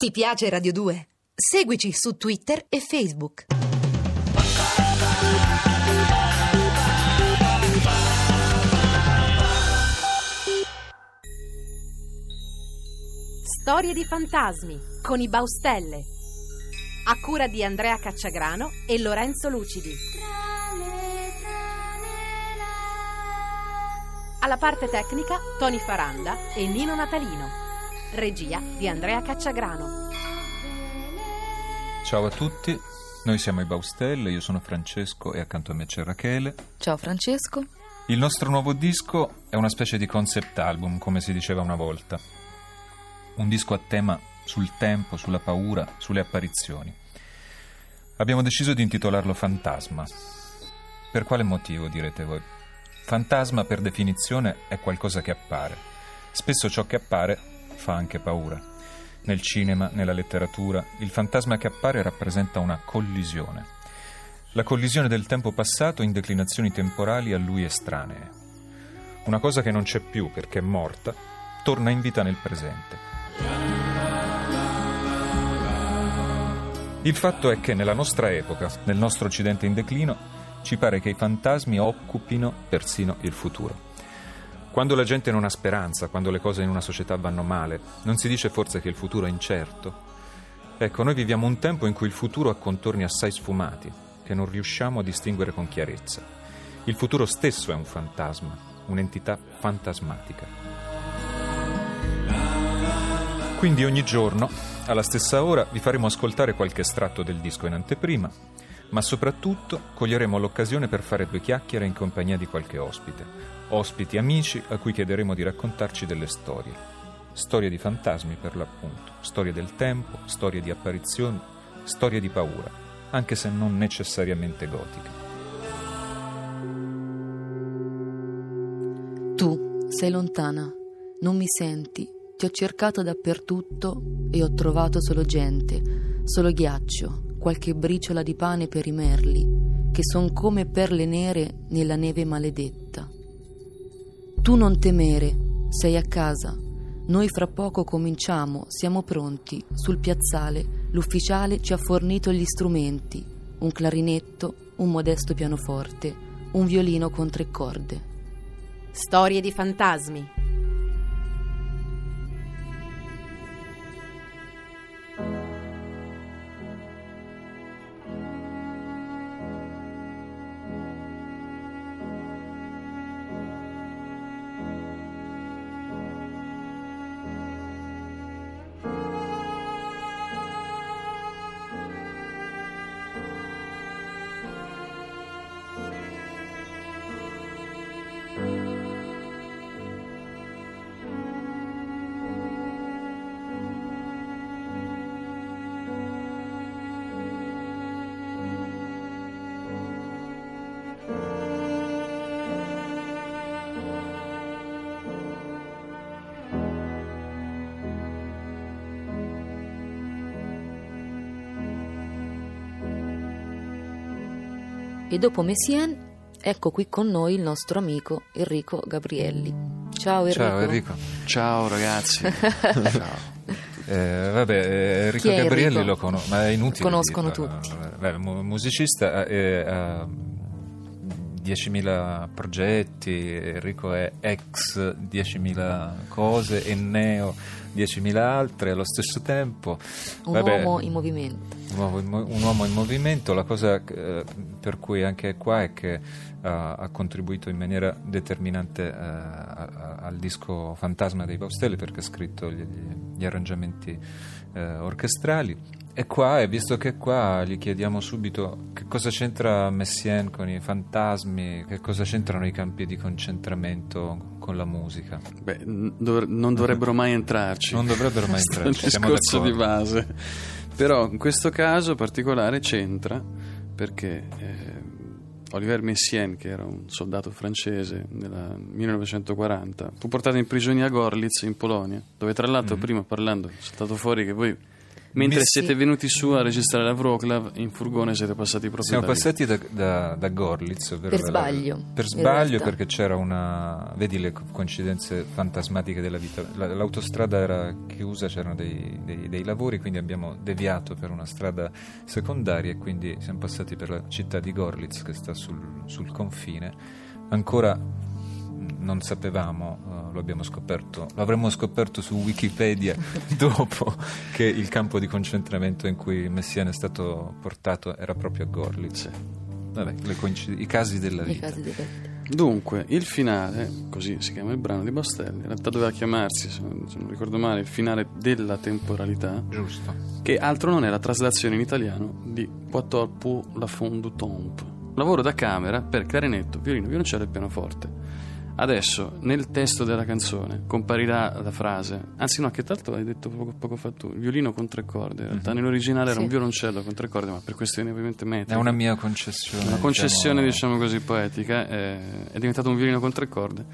Ti piace Radio 2? Seguici su Twitter e Facebook. Storie di fantasmi con i Baustelle. A cura di Andrea Cacciagrano e Lorenzo Lucidi. Alla parte tecnica Tony Faranda e Nino Natalino. Regia di Andrea Cacciagrano. Ciao a tutti, noi siamo i Baustelle, io sono Francesco e accanto a me c'è Rachele. Ciao Francesco. Il nostro nuovo disco è una specie di concept album, come si diceva una volta. Un disco a tema sul tempo, sulla paura, sulle apparizioni. Abbiamo deciso di intitolarlo Fantasma. Per quale motivo, direte voi? Fantasma, per definizione, è qualcosa che appare. Spesso ciò che appare fa anche paura. Nel cinema, nella letteratura, il fantasma che appare rappresenta una collisione. La collisione del tempo passato in declinazioni temporali a lui estranee. Una cosa che non c'è più perché è morta, torna in vita nel presente. Il fatto è che nella nostra epoca, nel nostro Occidente in declino, ci pare che i fantasmi occupino persino il futuro. Quando la gente non ha speranza, quando le cose in una società vanno male, non si dice forse che il futuro è incerto? Ecco, noi viviamo un tempo in cui il futuro ha contorni assai sfumati, che non riusciamo a distinguere con chiarezza. Il futuro stesso è un fantasma, un'entità fantasmatica. Quindi ogni giorno, alla stessa ora, vi faremo ascoltare qualche estratto del disco in anteprima, ma soprattutto coglieremo l'occasione per fare due chiacchiere in compagnia di qualche ospite, ospiti amici a cui chiederemo di raccontarci delle storie. Storie di fantasmi per l'appunto, storie del tempo, storie di apparizioni, storie di paura, anche se non necessariamente gotiche. Tu sei lontana, non mi senti, ti ho cercato dappertutto e ho trovato solo gente, solo ghiaccio, qualche briciola di pane per i merli, che son come perle nere nella neve maledetta. Tu non temere, sei a casa. Noi fra poco cominciamo, siamo pronti. Sul piazzale l'ufficiale ci ha fornito gli strumenti, un clarinetto, un modesto pianoforte, un violino con tre corde. Storie di fantasmi. E dopo Messien, ecco qui con noi il nostro amico Enrico Gabrielli. Ciao Enrico. Ciao Enrico. Ciao ragazzi. Ciao. Eh, vabbè, eh, Enrico Chi è Gabrielli Enrico? lo conosco, ma è inutile. Conoscono dirlo. tutti. Beh, mu- musicista, eh, ha 10.000 progetti, Enrico è ex 10.000 cose e neo 10.000 altre allo stesso tempo. Un Vabbè, uomo in movimento. Un uomo un uomo in movimento, la cosa eh, per cui anche qua è che eh, ha contribuito in maniera determinante eh, a- a- al disco Fantasma dei Baustelli perché ha scritto gli, gli arrangiamenti eh, orchestrali. E qua, e visto che qua gli chiediamo subito che cosa c'entra Messien con i fantasmi, che cosa c'entrano i campi di concentramento con la musica. Beh, dovre- non dovrebbero mai entrarci. Non dovrebbero mai Questo è entrarci, siamo discorso di base. Però in questo caso particolare c'entra perché eh, Oliver Messiaen, che era un soldato francese nel 1940, fu portato in prigione a Gorlitz in Polonia, dove tra l'altro Mhm. prima parlando è saltato fuori che voi Mentre Mi- siete venuti su a registrare la Wroclaw, in furgone siete passati proprio Siamo da passati da, da, da Gorlitz Per sbaglio, per in sbaglio realtà. perché c'era una vedi le co- coincidenze fantasmatiche della vita. La- l'autostrada era chiusa c'erano dei, dei- dei lavori quindi abbiamo deviato per una strada secondaria e quindi siamo passati per la città di Gorlitz che sta sul, sul confine. Ancora non sapevamo, eh, lo abbiamo scoperto, lo avremmo scoperto su Wikipedia dopo che il campo di concentramento in cui Messiano è stato portato era proprio a Gorlitz. Vabbè, le coincid- i casi della I vita. casi della vita. Dunque, il finale, così si chiama il brano di Bastelli, in realtà doveva chiamarsi, se non, se non ricordo male, il finale della temporalità, Giusto. che altro non è la traslazione in italiano di pour la fond du temps. Lavoro da camera per clarinetto, violino, violoncello e pianoforte. Adesso, nel testo della canzone, comparirà la frase, anzi no, che tanto hai detto poco, poco fa tu, violino con tre corde, in realtà nell'originale era Sì. un violoncello con tre corde, ma per questioni ovviamente metriche. È una mia concessione. Una concessione, diciamo, diciamo così, poetica, eh, è diventato un violino con tre corde.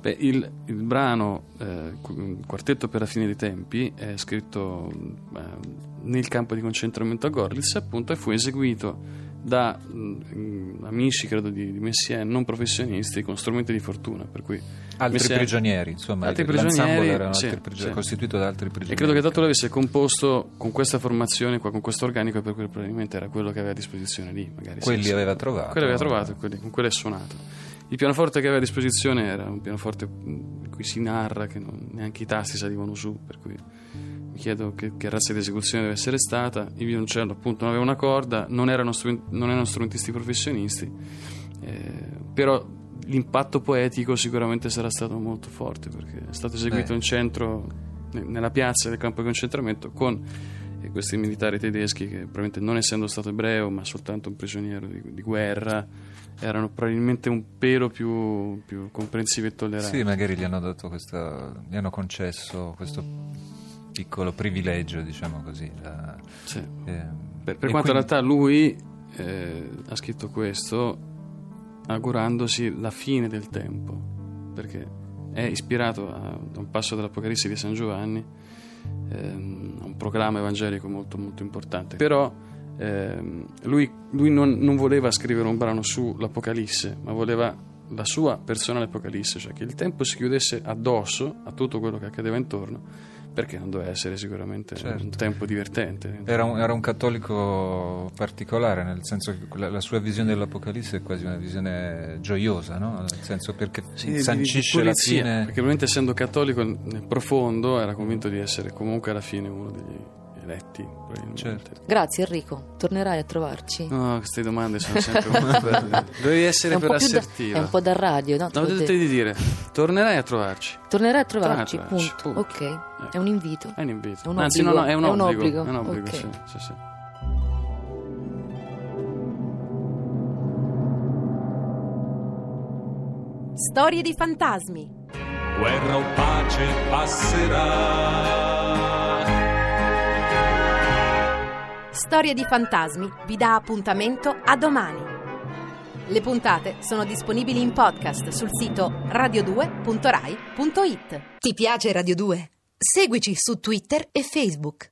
Beh, il, il brano eh, Qu- Quartetto per la fine dei tempi è scritto eh, nel campo di concentramento a Gorlitz, appunto, e fu eseguito da mm, amici, credo, di, di Messiaen, non professionisti, con strumenti di fortuna, per cui Altri Messiaen- prigionieri, insomma, Altri prigionieri, era sì, altri prigionieri, sì. costituito da altri E prigionieri. credo che Dato l'avesse composto con questa formazione, qua, con questo organico, per cui probabilmente era quello che aveva a disposizione lì. Magari Quelli sì. aveva trovato. Quelli aveva trovato, quelli- con quelli è suonato. Il pianoforte che aveva a disposizione era un pianoforte mh, in cui si narra che non- neanche i tasti salivano su, per cui mi chiedo che, che razza di esecuzione deve essere stata. Il violoncello appunto non aveva una corda, non erano, non erano strumentisti professionisti, eh, però l'impatto poetico sicuramente sarà stato molto forte perché è stato eseguito Beh. in centro, ne- nella piazza del campo di concentramento con eh, questi militari tedeschi che probabilmente non essendo stato ebreo ma soltanto un prigioniero di, di guerra erano probabilmente un pelo più, più comprensivi e tolleranti. Sì, magari gli hanno dato questa, gli hanno concesso questo piccolo privilegio, diciamo così. da- Sì. ehm, Per, per quanto in quindi- realtà lui eh, ha scritto questo augurandosi la fine del tempo, perché è ispirato a, da un passo dell'Apocalisse di San Giovanni, ehm, un programma evangelico molto, molto importante. Però ehm, lui, lui non, non voleva scrivere un brano sull'Apocalisse, ma voleva la sua personale Apocalisse, cioè che il tempo si chiudesse addosso a tutto quello che accadeva intorno, perché non doveva essere sicuramente Certo. un tempo divertente. Era un, era un cattolico particolare, nel senso che la, la sua visione dell'Apocalisse è quasi una visione gioiosa, no? Nel senso perché Sì, di- di- sancisce di la pulizia, fine. Perché probabilmente essendo cattolico nel profondo era convinto di essere comunque alla fine uno degli eletti. Certo. Grazie Enrico, tornerai a trovarci. No, queste domande sono sempre molto belle. Devi essere per più da, assertiva. è un po' da radio, no? No, devi dire, tornerai a trovarci. Tornerai a trovarci, a trovarci, punto. punto. Ok, è un invito. È un invito. È un Anzi, no, no, è un È un obbligo. obbligo. È un obbligo, Ok. sì, sì, sì. Storie di fantasmi. guerra o pace passerà. Storie di fantasmi vi dà appuntamento a domani. Le puntate sono disponibili in podcast sul sito radio2.rai.it. Ti piace Radio 2? Seguici su Twitter e Facebook.